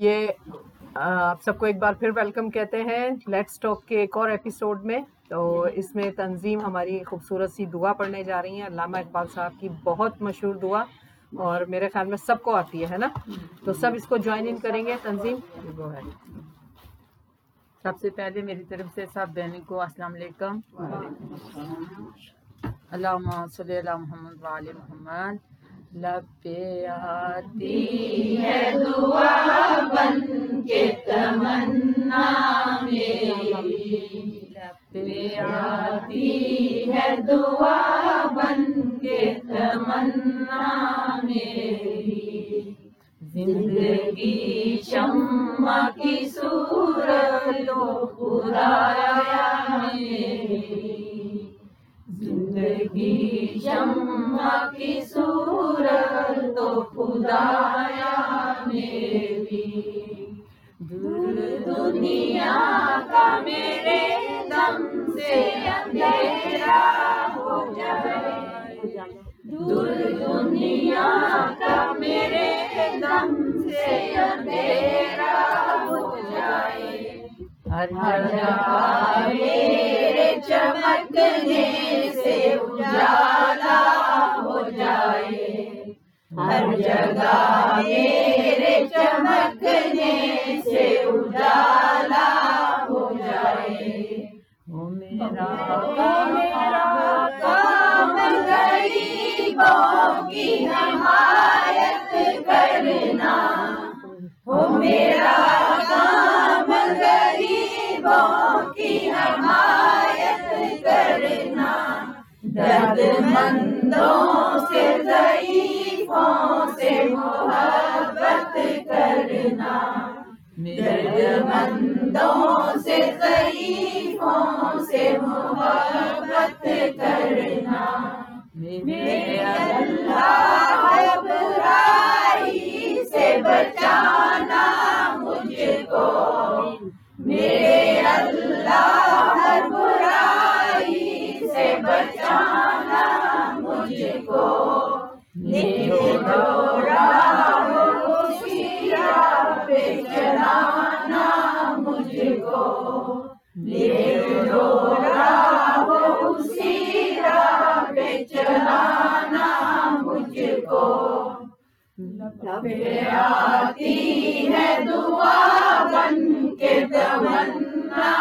یہ آپ سب کو ایک بار پھر ویلکم کہتے ہیں. لیٹس ٹاک کے ایک اور ایپیسوڈ میں. تو اس میں تنظیم ہماری خوبصورت سی دعا پڑھنے جا رہی ہیں. علامہ اقبال صاحب کی بہت مشہور دعا اور میرے خیال میں سب کو آتی ہے نا؟ تو سب اس کو جوائن ان کریں گے. تنظیم؟ سب سے پہلے میری طرف سے سب بہنوں کو السلام علیکم. علامہ صلی اللہ محمد وعلی محمد. لب پہ آتی ہے دعا. بن کے تمنا میری آتی ہے دعا بن کے تمنا میری زندگی شمع کی صورت تو خدایا میری زندگی شمع کی صورت تو خدایا میری دنیا کا میرے دم سے اندھیرا ہو جائے دور دنیا کا میرے دم سے اندھیرا ہو جائے ہر جگہ میرے چمکنے سے اجالا ہو جائے ہر جگہ میرے چمکنے سے اجالا ہو جائے۔ وہ میرا کام غریبوں کی حمایت کرنا۔ وہ میرا کام غریبوں کی حمایت کرنا۔ درد مندوں سے ضعیفوں سے محبت کرنا کرنا درد مندوں سے ضعیفوں سے محبت کرنا۔ میرے اللہ برائی سے بچانا مجھ کو۔ میرے اللہ آتی ہے دعا بن کے تمنا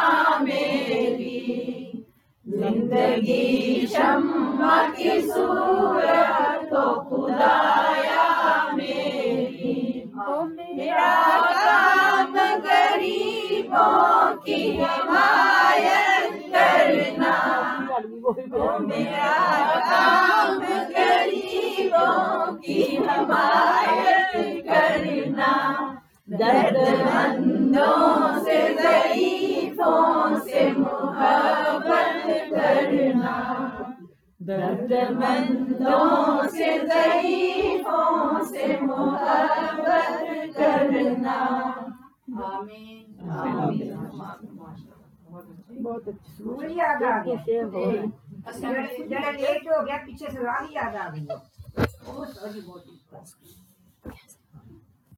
میری زندگی شمع کی صورت تو خدایا میری میرا کام غریبوں کی حمایت کرنا میرا کام غریبوں کی حمایت درد مندوں سے ضعیفوں سے محبت کرنا۔ درد مندوں سے ضعیفوں سے محبت کرنا بہت اچھا یاد آ گیا ذرا لیٹ ہو گیا پیچھے سے راہ یاد آ گئی۔ بہت بہت